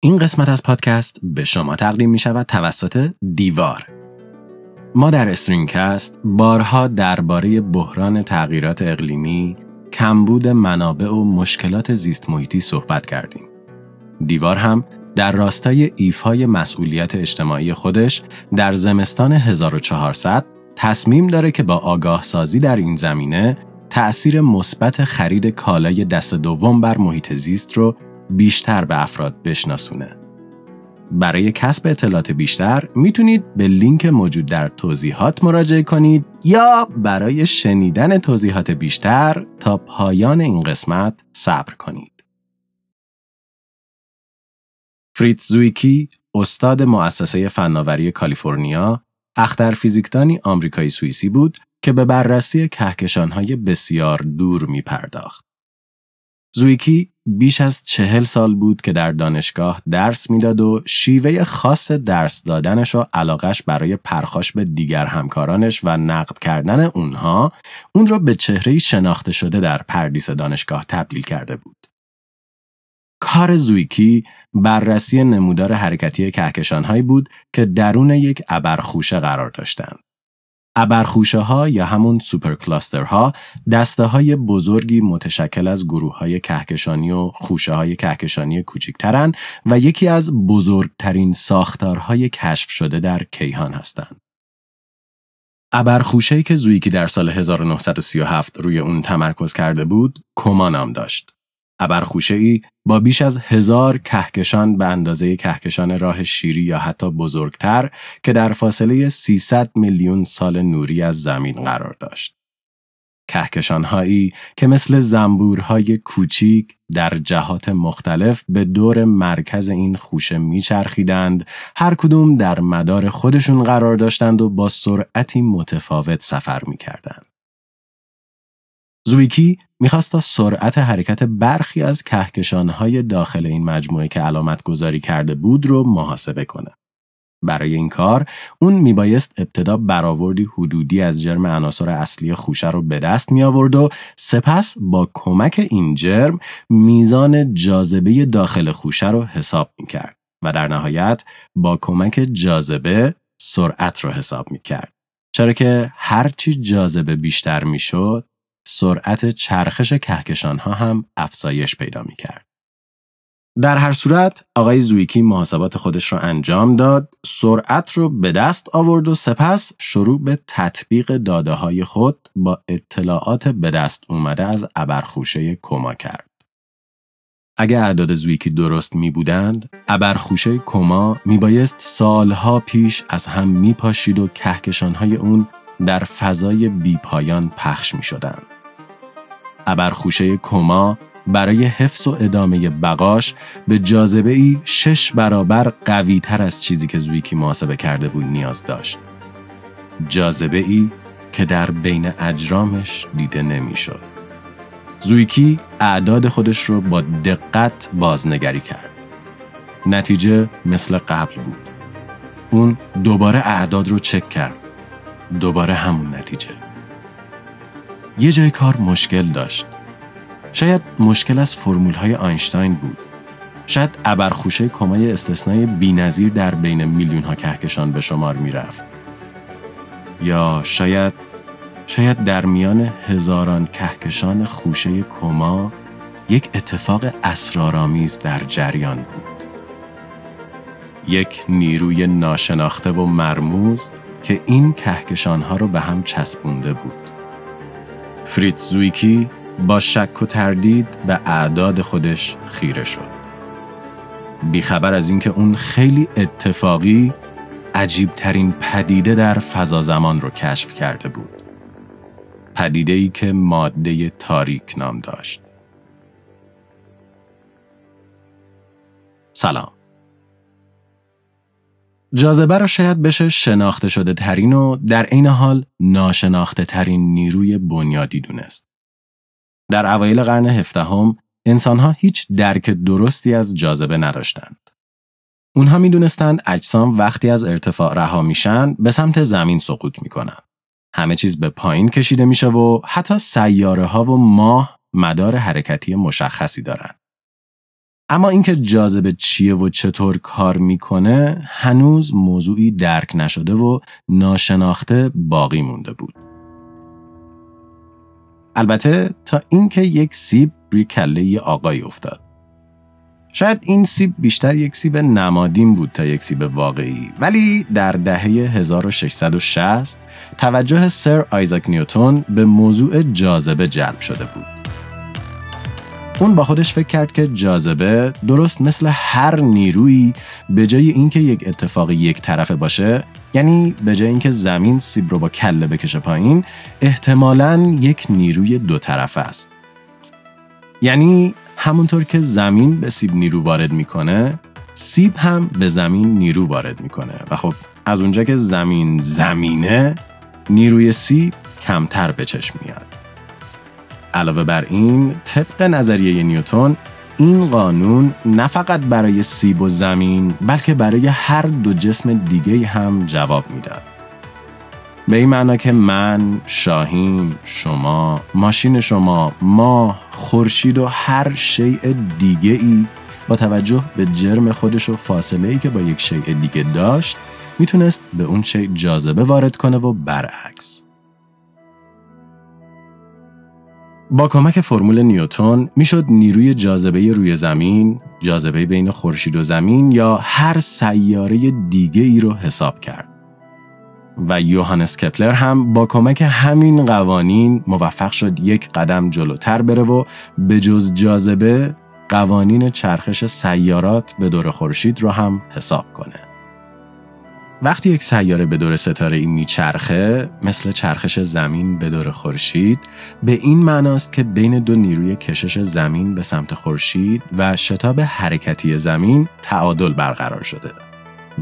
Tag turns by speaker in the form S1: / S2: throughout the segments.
S1: این قسمت از پادکست به شما تقدیم می شود توسط دیوار. ما در استرینکست بارها درباره بحران تغییرات اقلیمی، کمبود منابع و مشکلات زیست محیطی صحبت کردیم. دیوار هم در راستای ایفای مسئولیت اجتماعی خودش در زمستان 1400 تصمیم داره که با آگاه سازی در این زمینه تأثیر مثبت خرید کالای دست دوم بر محیط زیست رو بیشتر به افراد بشناسونه. برای کسب اطلاعات بیشتر می‌تونید به لینک موجود در توضیحات مراجعه کنید یا برای شنیدن توضیحات بیشتر تا پایان این قسمت صبر کنید. فریتز زویکی استاد مؤسسه فناوری کالیفرنیا اختر فیزیکدانی آمریکایی سوئیسی بود که به بررسی کهکشانهای بسیار دور می پرداخت. زویکی بیش از چهل سال بود که در دانشگاه درس می‌داد و شیوه خاص درس دادنش و علاقش برای پرخاش به دیگر همکارانش و نقد کردن اونها اون را به چهره شناخته شده در پردیس دانشگاه تبدیل کرده بود. کار زویکی بررسی نمودار حرکتی کهکشانهایی بود که درون یک ابرخوشه قرار داشتند. ابرخوشه ها یا همون سوپر کلاستر ها دسته های بزرگی متشکل از گروه های کهکشانی و خوشه های کهکشانی کوچکترن و یکی از بزرگترین ساختارهای کشف شده در کیهان هستند. ابرخوشه‌ای که زویکی در سال 1937 روی اون تمرکز کرده بود، کما نام داشت. ای با بیش از هزار کهکشان به اندازه کهکشان راه شیری یا حتی بزرگتر که در فاصله 300 میلیون سال نوری از زمین قرار داشت. کهکشانهایی که مثل زنبورهای کوچیک در جهات مختلف به دور مرکز این خوشه میچرخیدند هر کدوم در مدار خودشون قرار داشتند و با سرعتی متفاوت سفر می‌کردند. زویکی می‌خواست تا سرعت حرکت برخی از کهکشانهای داخل این مجموعه که علامت گذاری کرده بود رو محاسبه کنه. برای این کار اون میبایست ابتدا برآوردی حدودی از جرم عناصر اصلی خوشه رو به دست می آورد و سپس با کمک این جرم میزان جاذبه داخل خوشه رو حساب می کرد و در نهایت با کمک جاذبه سرعت رو حساب می کرد. چرا که هرچی جاذبه بیشتر می‌شد سرعت چرخش کهکشان ها هم افزایش پیدا می کرد. در هر صورت آقای زویکی محاسبات خودش را انجام داد، سرعت رو به دست آورد و سپس شروع به تطبیق داده های خود با اطلاعات به دست اومده از ابرخوشه کما کرد. اگر اعداد زویکی درست می بودند، ابرخوشه کما می بایست سالها پیش از هم می پاشید و کهکشانهای اون در فضای بیپایان پخش می شدند. ابرخوشه کما برای حفظ و ادامه بقاش به جاذبه ای شش برابر قوی تر از چیزی که زویکی محاسبه کرده بود نیاز داشت. جاذبه ای که در بین اجرامش دیده نمی‌شد. زویکی اعداد خودش رو با دقت بازنگری کرد. نتیجه مثل قبل بود. اون دوباره اعداد رو چک کرد. دوباره همون نتیجه. یه جای کار مشکل داشت. شاید مشکل از فرمول های آینشتاین بود. شاید ابرخوشه کمای استثنای بینظیر در بین میلیون ها کهکشان به شمار می رفت. یا شاید شاید در میان هزاران کهکشان خوشه کما یک اتفاق اسرارآمیز در جریان بود. یک نیروی ناشناخته و مرموز که این کهکشان ها رو به هم چسبونده بود. فریتز زویکی با شک و تردید به اعداد خودش خیره شد. بیخبر از اینکه اون خیلی اتفاقی عجیب ترین پدیده در فضا زمان رو کشف کرده بود. پدیده ای که ماده تاریک نام داشت. سلام. جاذبه را شاید بشه شناخته شده ترین و در عین حال ناشناخته ترین نیروی بنیادی دونست. در اوایل قرن هفدهم انسانها هیچ درک درستی از جاذبه نداشتند. اونها می‌دونستند اجسام وقتی از ارتفاع رها میشن به سمت زمین سقوط می‌کنن. همه چیز به پایین کشیده میشه و حتی سیاره ها و ماه مدار حرکتی مشخصی دارند. اما اینکه جاذبه چیه و چطور کار می‌کنه هنوز موضوعی درک نشده و ناشناخته باقی مونده بود. البته تا اینکه یک سیب روی کله ی آقای افتاد. شاید این سیب بیشتر یک سیب نمادین بود تا یک سیب واقعی ولی در دهه 1660 توجه سر آیزاک نیوتون به موضوع جاذبه جلب شده بود. اون با خودش فکر کرد که جاذبه درست مثل هر نیرویی به جای اینکه یک اتفاق یک طرفه باشه یعنی به جای اینکه زمین سیب رو با کله بکشه پایین احتمالاً یک نیروی دو طرفه است. یعنی همونطور که زمین به سیب نیرو وارد می‌کنه سیب هم به زمین نیرو وارد می‌کنه. و خب از اونجا که زمین زمینه نیروی سیب کمتر به چشم میاد. علاوه بر این طبق نظریه نیوتون این قانون نه فقط برای سیب و زمین بلکه برای هر دو جسم دیگه هم جواب می‌داد. به این معنا که من، شاهین، شما، ماشین شما، ما، خورشید و هر شیء دیگه ای با توجه به جرم خودش و فاصله ای که با یک شیء دیگه داشت می‌تونست به اون شیء جاذبه وارد کنه و برعکس. با کمک فرمول نیوتون می‌شد نیروی جاذبه روی زمین، جاذبه بین خورشید و زمین یا هر سیاره دیگه ای رو حساب کرد. و یوهانس کپلر هم با کمک همین قوانین موفق شد یک قدم جلوتر بره و به جز جاذبه قوانین چرخش سیارات به دور خورشید رو هم حساب کنه. وقتی یک سیاره به دور ستاره ای میچرخه مثل چرخش زمین به دور خورشید به این معناست که بین دو نیروی کشش زمین به سمت خورشید و شتاب حرکتی زمین تعادل برقرار شده.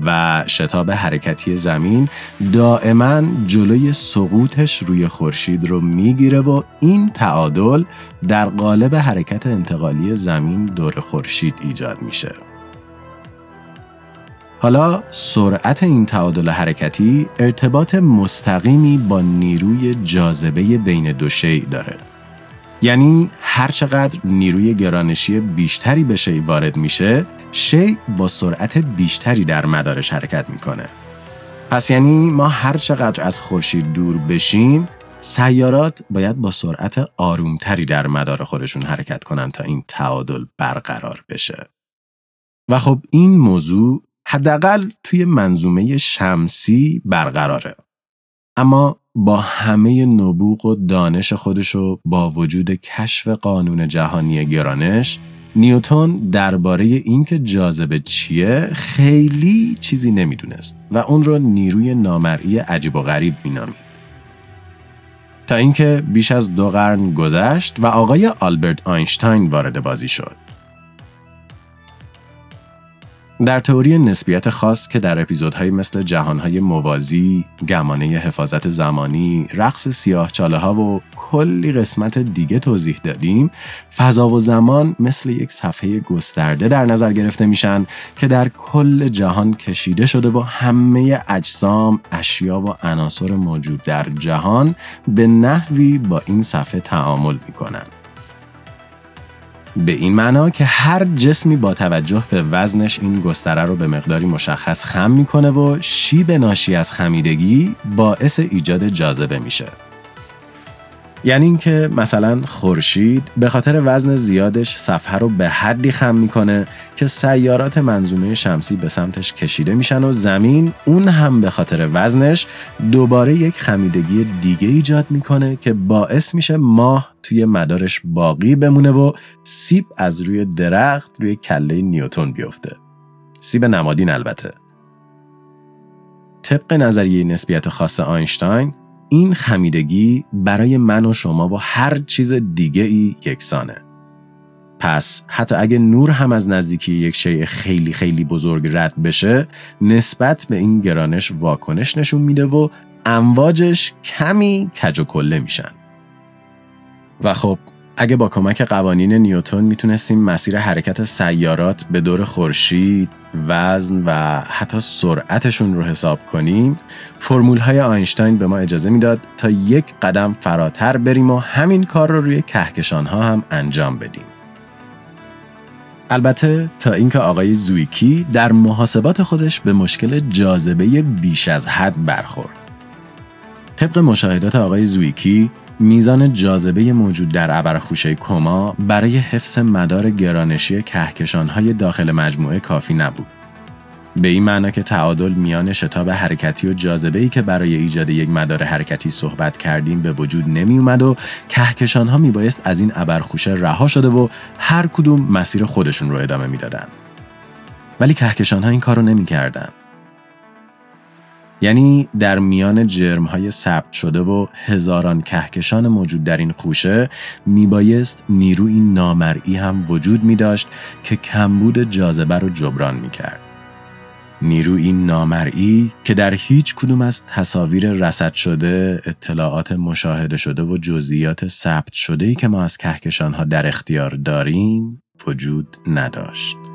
S1: و شتاب حرکتی زمین دائما جلوی سقوطش روی خورشید رو می‌گیره و این تعادل در قالب حرکت انتقالی زمین دور خورشید ایجاد میشه. حالا سرعت این تعادل حرکتی ارتباط مستقیمی با نیروی جاذبه بین دو شیء داره. یعنی هر چقدر نیروی گرانشی بیشتری به شیء وارد میشه، شیء با سرعت بیشتری در مدارش حرکت می‌کنه. پس یعنی ما هر چقدر از خورشید دور بشیم، سیارات باید با سرعت آرومتری در مدار خودشون حرکت کنن تا این تعادل برقرار بشه. و خب این موضوع حداقل توی منظومه شمسی برقراره. اما با همه نبوغ و دانش خودشو با وجود کشف قانون جهانی گرانش نیوتون درباره اینکه جاذبه چیه خیلی چیزی نمی‌دونست و اون رو نیروی نامرئی عجیب و غریب مینامید. تا اینکه بیش از دو قرن گذشت و آقای آلبرت آینشتاین وارد بازی شد. در تئوری نسبیت خاص که در اپیزودهایی مثل جهانهای موازی، گمانه حفاظت زمانی، رقص سیاه چاله ها و کلی قسمت دیگه توضیح دادیم، فضا و زمان مثل یک صفحه گسترده در نظر گرفته میشن که در کل جهان کشیده شده و همه اجسام، اشیا و عناصر موجود در جهان به نحوی با این صفحه تعامل می‌کنن. به این معنا که هر جسمی با توجه به وزنش این گستره رو به مقداری مشخص خم می‌کنه و شیب ناشی از خمیدگی باعث ایجاد جاذبه میشه. یعنی اینکه مثلا خورشید به خاطر وزن زیادش صفحه رو به حدی خم می‌کنه که سیارات منظومه شمسی به سمتش کشیده میشن و زمین اون هم به خاطر وزنش دوباره یک خمیدگی دیگه ایجاد می‌کنه که باعث میشه ماه توی مدارش باقی بمونه و سیب از روی درخت روی کله نیوتون بیفته. سیب نمادین البته. طبق نظریه نسبیت خاص آینشتاین این خمیدگی برای من و شما و هر چیز دیگه ای یکسانه. پس حتی اگه نور هم از نزدیکی یک شیء خیلی خیلی بزرگ رد بشه نسبت به این گرانش واکنش نشون میده و امواجش کمی کج و کله میشن. و خب اگه با کمک قوانین نیوتون می‌تونستیم مسیر حرکت سیارات به دور خورشید، وزن و حتی سرعتشون رو حساب کنیم، فرمول های آینشتاین به ما اجازه می‌داد تا یک قدم فراتر بریم و همین کار رو روی کهکشان ها هم انجام بدیم. البته تا اینکه آقای زویکی در محاسبات خودش به مشکل جاذبه بیش از حد برخورد. طبق مشاهدات آقای زویکی میزان جاذبه موجود در ابرخوشه کما برای حفظ مدار گرانشی کهکشانهای داخل مجموعه کافی نبود. به این معنا که تعادل میان شتاب حرکتی و جاذبه ای که برای ایجاد یک مدار حرکتی صحبت کردیم به وجود نمی اومد و کهکشان ها می بایست از این ابرخوشه رها شده و هر کدوم مسیر خودشون رو ادامه می‌دادند. ولی کهکشان ها این کارو نمی کردن. یعنی در میان جرم های ثبت شده و هزاران کهکشان موجود در این خوشه میبایست نیروی نامرئی هم وجود می داشت که کمبود جاذبه رو جبران می کرد. نیروی نامرئی که در هیچ کدوم از تصاویر رسد شده، اطلاعات مشاهده شده و جزئیات ثبت شده ای که ما از کهکشان ها در اختیار داریم وجود نداشت.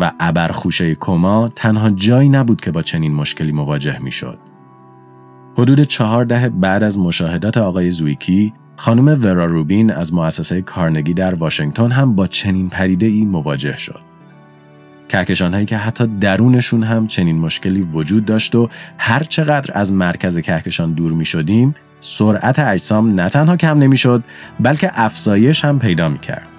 S1: و ابرخوشه کما تنها جایی نبود که با چنین مشکلی مواجه می شد. حدود چهار دهه بعد از مشاهدات آقای زویکی، خانم ورا روبین از مؤسسه کارنگی در واشنگتن هم با چنین پریده ای مواجه شد. کهکشان هایی که حتی درونشون هم چنین مشکلی وجود داشت و هر چقدر از مرکز کهکشان دور می شدیم سرعت اجسام نه تنها کم نمی شد بلکه افزایش هم پیدا می کرد.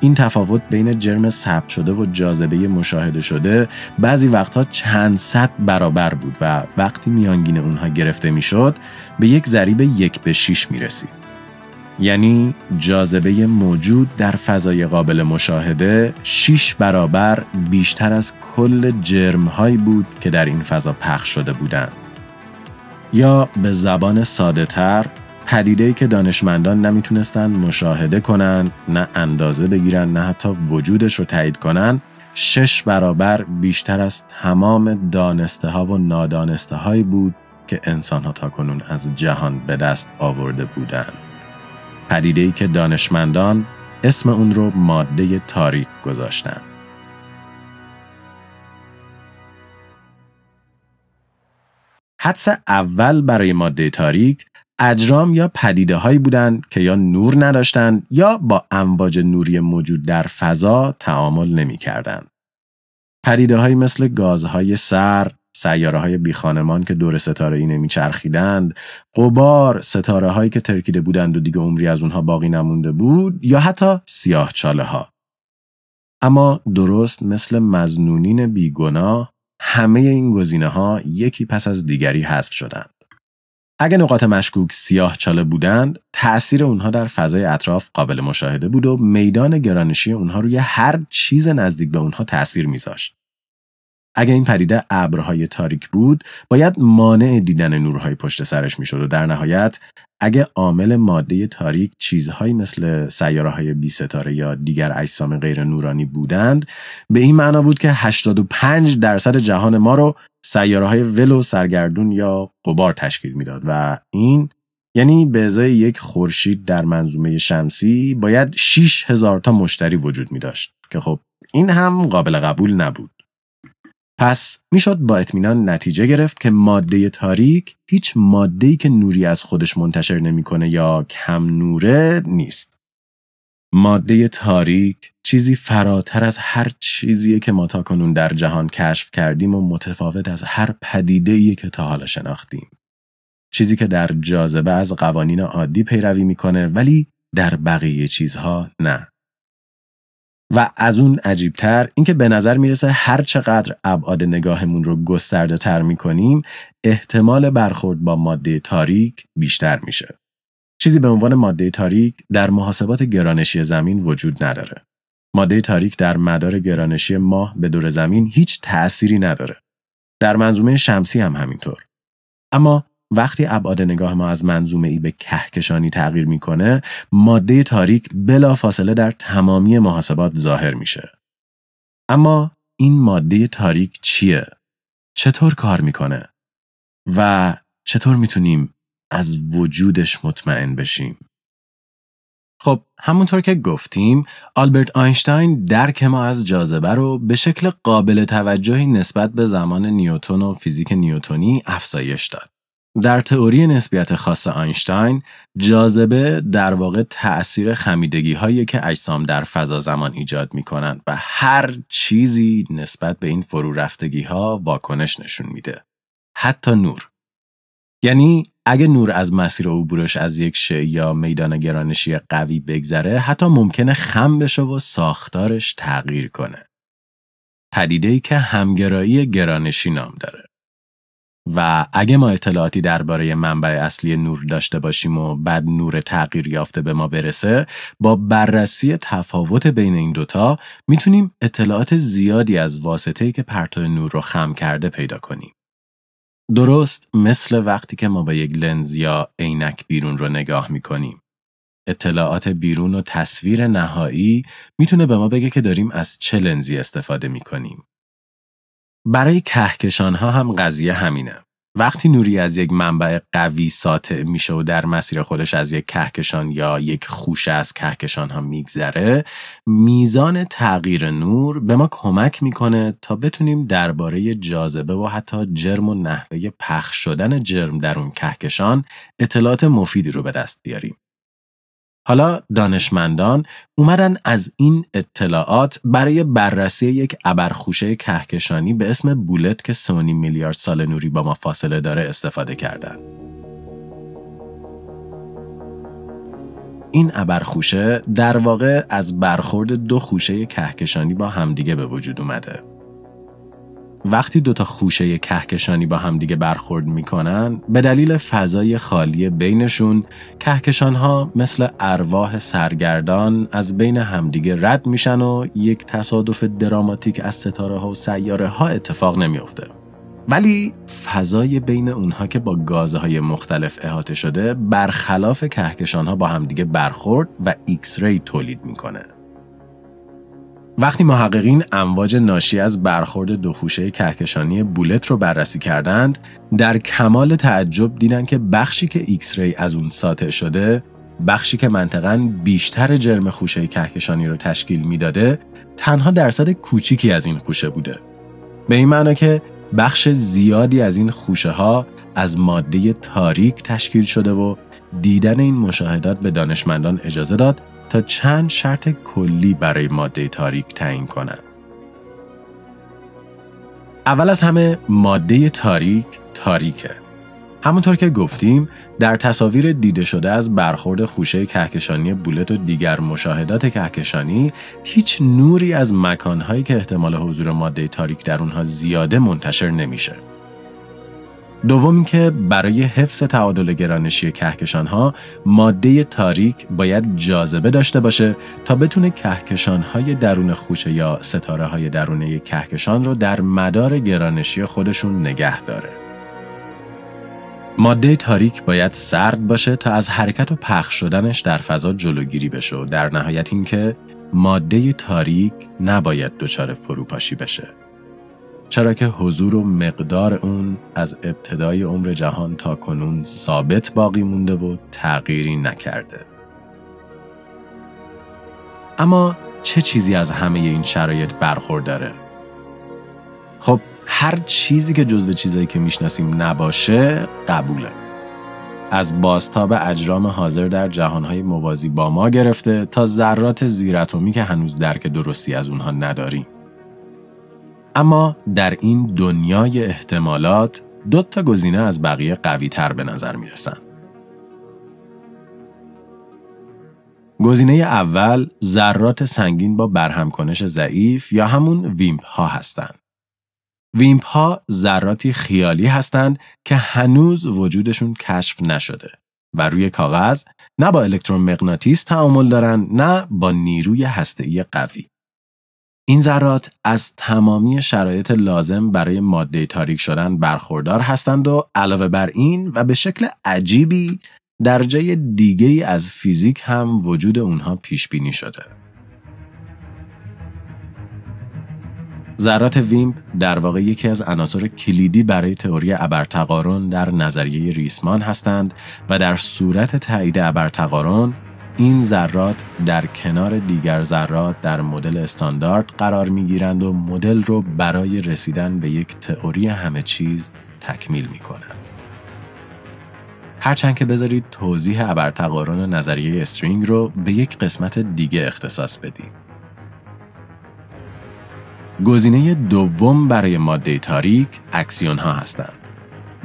S1: این تفاوت بین جرم ثبت شده و جاذبه مشاهده شده بعضی وقتها چند صد برابر بود و وقتی میانگین اونها گرفته می‌شد به یک ضریب یک به شیش می رسید. یعنی جاذبه موجود در فضای قابل مشاهده 6 برابر بیشتر از کل جرمهایی بود که در این فضا پخش شده بودند. یا به زبان ساده تر پدیده که دانشمندان نمی‌تونستند مشاهده کنند نه اندازه بگیرن نه حتی وجودش رو تایید کنند شش برابر بیشتر از تمام دانسته ها و نادانسته هایی بود که انسان ها تا کنون از جهان به دست آورده بودند. پدیده ای که دانشمندان اسم اون رو ماده تاریک گذاشتن. حدس اول برای ماده تاریک اجرام یا پدیده هایی بودند که یا نور نداشتند یا با امواج نوری موجود در فضا تعامل نمی کردن. پدیده هایی مثل گازهای سر، سیاره های بیخانمان که دور ستاره ای نمیچرخیدند، قبار، ستاره هایی که ترکیده بودند و دیگه عمری از اونها باقی نمونده بود یا حتی سیاه چاله ها. اما درست مثل مزنونین بیگناه همه این گزینه ها یکی پس از دیگری حذف شدند. اگه نقاط مشکوک سیاه چاله بودند، تأثیر اونها در فضای اطراف قابل مشاهده بود و میدان گرانشی اونها روی هر چیز نزدیک به اونها تأثیر میذاشت. اگر این پدیده ابرهای تاریک بود باید مانع دیدن نورهای پشت سرش می‌شد و در نهایت اگه عامل ماده تاریک چیزهایی مثل سیاره های بی ستاره یا دیگر اجسام غیر نورانی بودند به این معنا بود که 85 درصد جهان ما رو سیاره های ولو سرگردون یا قبار تشکیل می‌داد و این یعنی به ازای یک خورشید در منظومه شمسی باید 6 هزار تا مشتری وجود می داشت که خب این هم قابل قبول نبود. پس می‌شد با اطمینان نتیجه گرفت که ماده تاریک هیچ ماده‌ای که نوری از خودش منتشر نمی‌کنه یا کم نوره نیست. ماده تاریک چیزی فراتر از هر چیزیه که ما تا کنون در جهان کشف کردیم و متفاوت از هر پدیده‌ای که تا حالا شناختیم. چیزی که در جاذبه از قوانین عادی پیروی می‌کنه ولی در بقیه چیزها نه. و از اون عجیبتر اینکه به نظر می‌رسه هر چقدر ابعاد نگاهمون رو گسترده تر می‌کنیم احتمال برخورد با ماده تاریک بیشتر میشه. چیزی به عنوان ماده تاریک در محاسبات گرانشی زمین وجود نداره. ماده تاریک در مدار گرانشی ماه به دور زمین هیچ تأثیری نداره. در منظومه شمسی هم همینطور. اما وقتی ابعاد نگاه ما از منظومه ای به کهکشانی تغییر می‌کنه ماده تاریک بلا فاصله در تمامی محاسبات ظاهر میشه. اما این ماده تاریک چیه؟ چطور کار می‌کنه؟ و چطور می‌تونیم از وجودش مطمئن بشیم؟ خب همونطور که گفتیم آلبرت آینشتاین درک ما از جاذبه رو به شکل قابل توجهی نسبت به زمان نیوتون و فیزیک نیوتونی افزایش داد. در تئوری نسبیت خاص آینشتاین جاذبه در واقع تأثیر خمیدگی هایی که اجسام در فضا زمان ایجاد می کنند و هر چیزی نسبت به این فرو رفتگی ها واکنش نشون میده. حتی نور. یعنی اگه نور از مسیر عبورش از یک شی یا میدان گرانشی قوی بگذره حتی ممکنه خم بشه و ساختارش تغییر کنه. پدیده که همگرایی گرانشی نام داره. و اگه ما اطلاعاتی درباره منبع اصلی نور داشته باشیم و بعد نور تغییر یافته به ما برسه با بررسی تفاوت بین این دوتا می‌تونیم اطلاعات زیادی از واسطه‌ای که پرتو نور رو خم کرده پیدا کنیم. درست مثل وقتی که ما با یک لنز یا عینک بیرون رو نگاه می‌کنیم. اطلاعات بیرون و تصویر نهایی می‌تونه به ما بگه که داریم از چه لنزی استفاده می‌کنیم. برای کهکشان ها هم قضیه همینه. وقتی نوری از یک منبع قوی ساطع میشه و در مسیر خودش از یک کهکشان یا یک خوشه از کهکشان ها میگذره میزان تغییر نور به ما کمک می‌کنه تا بتونیم درباره جاذبه و حتی جرم و نحوه پخش شدن جرم در اون کهکشان اطلاعات مفیدی رو به دست بیاریم. حالا دانشمندان اومدن از این اطلاعات برای بررسی یک ابرخوشه کهکشانی به اسم بولت که 3.5 میلیارد سال نوری با ما فاصله داره استفاده کردند. این ابرخوشه در واقع از برخورد دو خوشه کهکشانی با همدیگه به وجود اومده. وقتی دوتا خوشه کهکشانی با همدیگه برخورد می‌کنن به دلیل فضای خالی بینشون کهکشان ها مثل ارواح سرگردان از بین همدیگه رد میشن و یک تصادف دراماتیک از ستاره ها و سیاره ها اتفاق نمیافته. ولی فضای بین اونها که با گازهای مختلف احاطه شده برخلاف کهکشان ها با همدیگه برخورد و X-ray تولید می‌کنه. وقتی محققین امواج ناشی از برخورد دو خوشه کهکشانی بولت رو بررسی کردند، در کمال تعجب دیدن که بخشی که X-ray از اون ساطع شده، بخشی که منطقا بیشتر جرم خوشه کهکشانی رو تشکیل می‌داده، تنها درصد کوچیکی از این خوشه بوده. به این معنا که بخش زیادی از این خوشه ها از ماده تاریک تشکیل شده و دیدن این مشاهدات به دانشمندان اجازه داد تا چند شرط کلی برای ماده تاریک تعیین کنند. اول از همه ماده تاریک تاریکه. همونطور که گفتیم در تصاویر دیده شده از برخورد خوشه کهکشانی بولت و دیگر مشاهدات کهکشانی هیچ نوری از مکانهایی که احتمال حضور ماده تاریک در اونها زیاده منتشر نمیشه. دوم که برای حفظ تعادل گرانشی کهکشان ها ماده تاریک باید جاذبه داشته باشه تا بتونه کهکشان های درون خوشه یا ستاره های درونه کهکشان رو در مدار گرانشی خودشون نگه داره. ماده تاریک باید سرد باشه تا از حرکت و پخش شدنش در فضا جلوگیری بشه و در نهایت اینکه ماده تاریک نباید دچار فروپاشی بشه. چرا که حضور و مقدار اون از ابتدای عمر جهان تا کنون ثابت باقی مونده و تغییری نکرده. اما چه چیزی از همه این شرایط برخورداره؟ خب هر چیزی که جزو چیزایی که می‌شناسیم نباشه قبوله. از باستاب اجرام حاضر در جهانهای موازی با ما گرفته تا ذرات زیراتمی که هنوز درک درستی از اونها نداریم. اما در این دنیای احتمالات دو تا گزینه از بقیه قوی تر به نظر می رسن. گزینه اول ذرات سنگین با برهمکنش ضعیف یا همون ویمپ ها هستند. ویمپ ها ذراتی خیالی هستند که هنوز وجودشون کشف نشده و روی کاغذ نه با الکترون مغناطیس تعامل دارن نه با نیروی هسته‌ای قوی. این ذرات از تمامی شرایط لازم برای ماده تاریک شدن برخوردار هستند و علاوه بر این و به شکل عجیبی در جای دیگه از فیزیک هم وجود اونها پیش بینی شده. ذرات ویمپ در واقع یکی از عناصر کلیدی برای تئوری ابرتقارن در نظریه ریسمان هستند و در صورت تایید ابرتقارن این ذرات در کنار دیگر ذرات در مدل استاندارد قرار می گیرند و مدل رو برای رسیدن به یک تئوری همه چیز تکمیل می کنند. هرچند که بذارید توضیح ابرتقارن نظریه استرینگ رو به یک قسمت دیگه اختصاص بدیم. گزینه دوم برای ماده تاریک اکسیون ها هستند.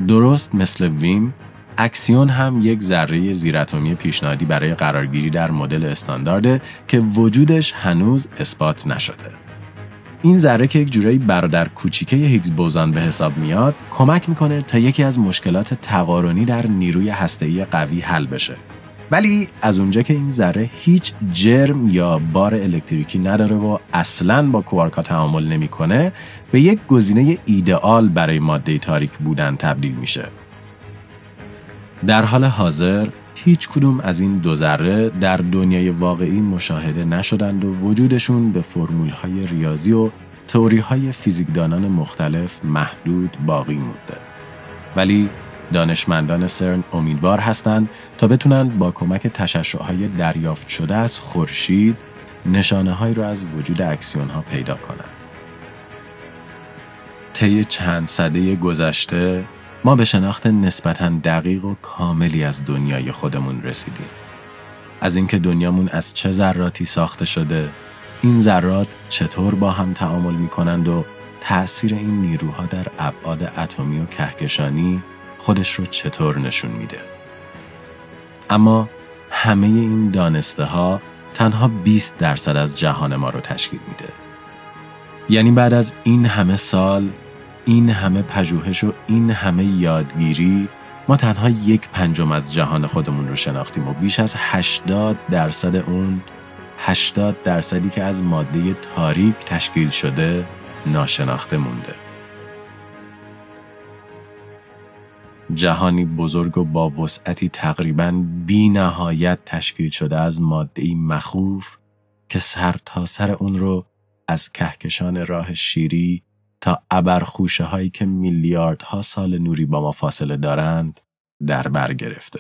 S1: درست مثل ویم، اکسیون هم یک ذره زیراتمی پیشنهادی برای قرارگیری در مدل استاندارده که وجودش هنوز اثبات نشده. این ذره که یک جورایی برادر کوچیکه هیگز بوزان به حساب میاد کمک می‌کنه تا یکی از مشکلات تقارنی در نیروی هسته‌ای قوی حل بشه ولی از اونجا که این ذره هیچ جرم یا بار الکتریکی نداره و اصلا با کوارکا تعامل نمی‌کنه به یک گزینه ایدئال برای ماده تاریک بودن تبدیل میشه در حال حاضر هیچ کدوم از این دو ذره در دنیای واقعی مشاهده نشدند و وجودشون به فرمول های ریاضی و تئوری های فیزیکدانان مختلف محدود باقی مونده. ولی دانشمندان سرن امیدوار هستند تا بتونند با کمک تشعشعهای دریافت شده از خورشید نشانه را از وجود اکسیون ها پیدا کنند. طی چند صده گذشته ما به شناخت نسبتا دقیق و کاملی از دنیای خودمون رسیدیم. از اینکه دنیامون از چه ذراتی ساخته شده، این ذرات چطور با هم تعامل می کنند و تأثیر این نیروها در ابعاد اتمی و کهکشانی خودش رو چطور نشون میده. اما همه این دانسته ها تنها 20 درصد از جهان ما رو تشکیل میده. یعنی بعد از این همه سال این همه پژوهش و این همه یادگیری ما تنها یک پنجم از جهان خودمون رو شناختیم و بیش از 80 درصد اون 80 درصدی که از ماده تاریک تشکیل شده ناشناخته مونده. جهانی بزرگ و با وسعتی تقریبا بی نهایت تشکیل شده از ماده مخوف که سر تا سر اون رو از کهکشان راه شیری تا ابرخوشه هایی که میلیاردها سال نوری با ما فاصله دارند در بر گرفته.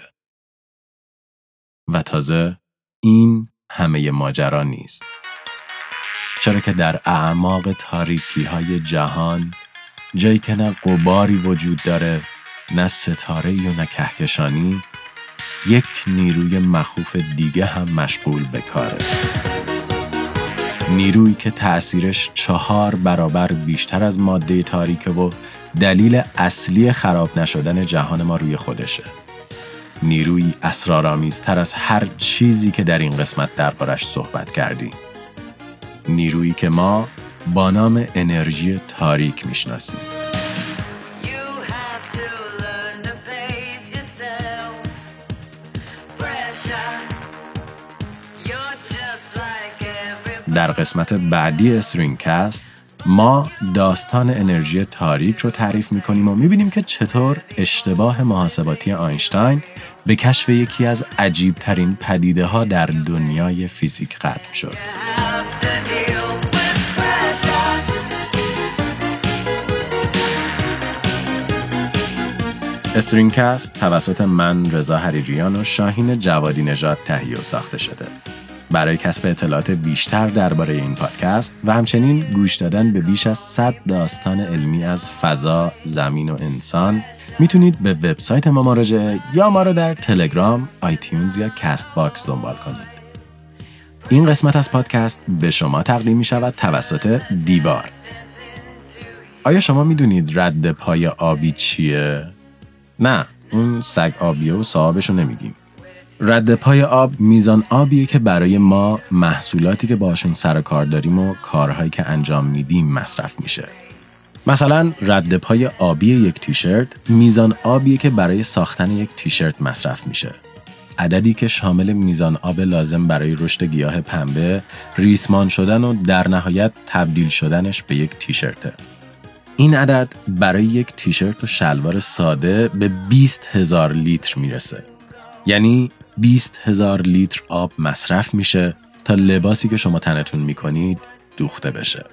S1: و تازه این همه ماجرا نیست. چرا که در اعماق تاریکی های جهان جایی که نه قباری وجود داره نه ستاره و نه کهکشانی یک نیروی مخوف دیگه هم مشغول به کاره. نیرویی که تأثیرش چهار برابر بیشتر از ماده تاریکه و دلیل اصلی خراب نشدن جهان ما روی خودشه. نیروی اسرارآمیزتر از هر چیزی که در این قسمت دربارش صحبت کردیم. نیرویی که ما با نام انرژی تاریک می‌شناسیم. در قسمت بعدی استرینگکست ما داستان انرژی تاریک رو تعریف می‌کنیم و می‌بینیم که چطور اشتباه محاسباتی آینشتاین به کشف یکی از عجیب ترین پدیده ها در دنیای فیزیک ختم شد. StringCast توسط من رضا حریریان و شاهین جوادی نژاد تهیه و ساخته شده. برای کسب اطلاعات بیشتر درباره این پادکست و همچنین گوش دادن به بیش از 100 داستان علمی از فضا، زمین و انسان می‌تونید به وبسایت ما مراجعه یا ما رو در تلگرام، iTunes یا Castbox دنبال کنید. این قسمت از پادکست به شما تقدیم می شود توسط دیوار. آیا شما می‌دونید رد پای آبی چیه؟ نه، اون سگ آبیه و صاحبش رو نمیگیم. رد پای آب میزان آبیه که برای ما محصولاتی که باشون سر کار داریم و کارهایی که انجام میدیم مصرف میشه. مثلا رد پای آبی یک تیشرت میزان آبیه که برای ساختن یک تیشرت مصرف میشه. عددی که شامل میزان آب لازم برای رشد گیاه پنبه، ریسمان شدن و در نهایت تبدیل شدنش به یک تیشرته. این عدد برای یک تیشرت و شلوار ساده به 20 هزار لیتر می‌رسه. یعنی 20 هزار لیتر آب مصرف میشه تا لباسی که شما تنتون می‌کنید دوخته بشه.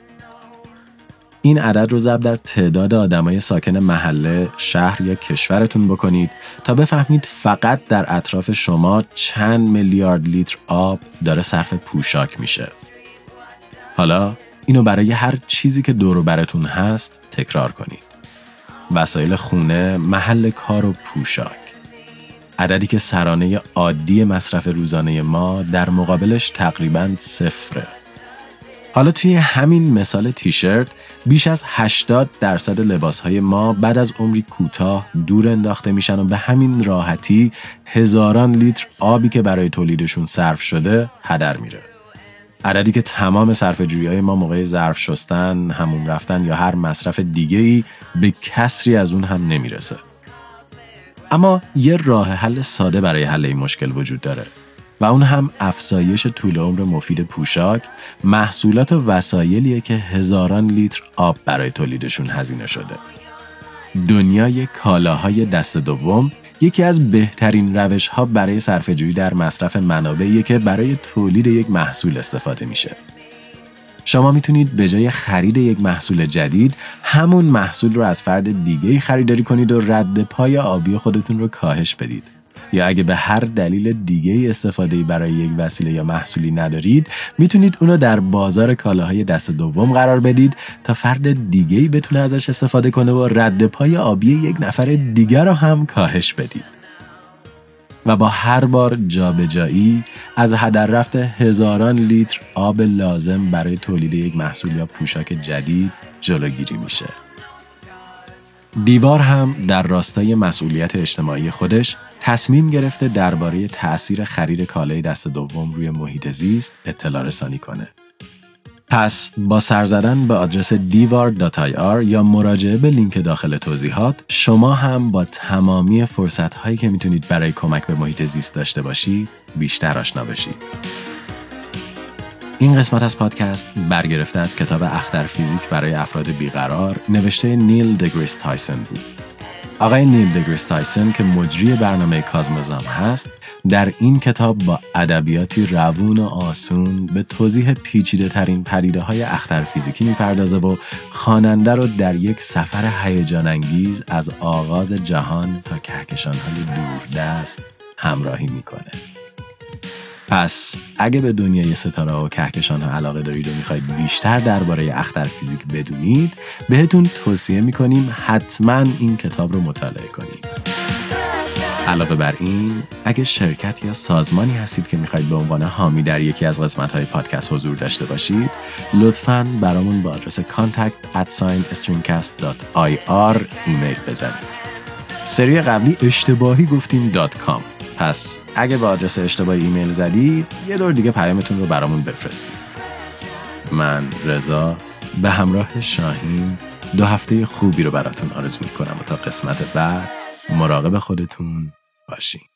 S1: این عدد رو ضرب در تعداد آدمای ساکن محله، شهر یا کشورتون بکنید تا بفهمید فقط در اطراف شما چند میلیارد لیتر آب داره صرف پوشاک میشه. حالا اینو برای هر چیزی که دور براتون هست تکرار کنید. وسایل خونه، محل کار و پوشاک. عددی که سرانه عادی مصرف روزانه ما در مقابلش تقریبا صفره. حالا توی همین مثال تیشرت بیش از 80 درصد لباسهای ما بعد از عمری کوتاه دور انداخته میشن و به همین راحتی هزاران لیتر آبی که برای تولیدشون صرف شده هدر میره. عددی که تمام صرف های ما موقع ظرف شستن، همون رفتن یا هر مصرف دیگه ای به کسری از اون هم نمی‌رسه. اما یه راه حل ساده برای حل این مشکل وجود داره و اون هم افزایش طول عمر مفید پوشاک محصولات و وسایلیه که هزاران لیتر آب برای تولیدشون هزینه شده. دنیای کالاهای دست دوم یکی از بهترین روش ها برای صرفه‌جویی در مصرف منابعی که برای تولید یک محصول استفاده میشه. شما می‌تونید به جای خرید یک محصول جدید همون محصول رو از فرد دیگه خریداری کنید و رد پای آبی خودتون رو کاهش بدید. یا اگه به هر دلیل دیگه استفاده برای یک وسیله یا محصولی ندارید می‌تونید اونو در بازار کالاهای دست دوم قرار بدید تا فرد دیگه بتونه ازش استفاده کنه و رد پای آبی یک نفر دیگر رو هم کاهش بدید و با هر بار جابجایی از هدر رفت هزاران لیتر آب لازم برای تولید یک محصول یا پوشاک جدید جلوگیری میشه. دیوار هم در راستای مسئولیت اجتماعی خودش تصمیم گرفته درباره تأثیر خرید کالای دست دوم روی محیط زیست اطلاع رسانی کنه. پس با سر زدن به آدرس divar.ir یا مراجعه به لینک داخل توضیحات شما هم با تمامی فرصت هایی که می‌تونید برای کمک به محیط زیست داشته باشید بیشتر آشنا بشید. این قسمت از پادکست برگرفته از کتاب اختر فیزیک برای افراد بیقرار نوشته نیل دگریس تایسن بود. آقای نیل دگریس تایسن که مجری برنامه Cosmos ام هست در این کتاب با ادبیاتی روون و آسون به توضیح پیچیده ترین پدیده های اختر فیزیکی می‌پردازه و خواننده رو در یک سفر هیجان انگیز از آغاز جهان تا کهکشان های دوردست همراهی می‌کنه. پس اگه به دنیای ستاره و کهکشان ها علاقه دارید و می‌خواید بیشتر درباره اختر فیزیک بدونید بهتون توصیه می‌کنیم حتما این کتاب رو مطالعه کنید علاوه بر این اگه شرکت یا سازمانی هستید که می‌خواید به عنوان حامی در یکی از قسمت های پادکست حضور داشته باشید لطفا برامون با آدرس contact at ایمیل بزنید. سری قبلی اشتباهی گفتیم .com پس اگه با آدرس اشتباهی ایمیل زدید یه دور دیگه پیامتون رو برامون بفرستید. من رضا به همراه شاهین دو هفته خوبی رو براتون آرزو می‌کنم و تا قسمت بعد مراقب خودتون baixinho.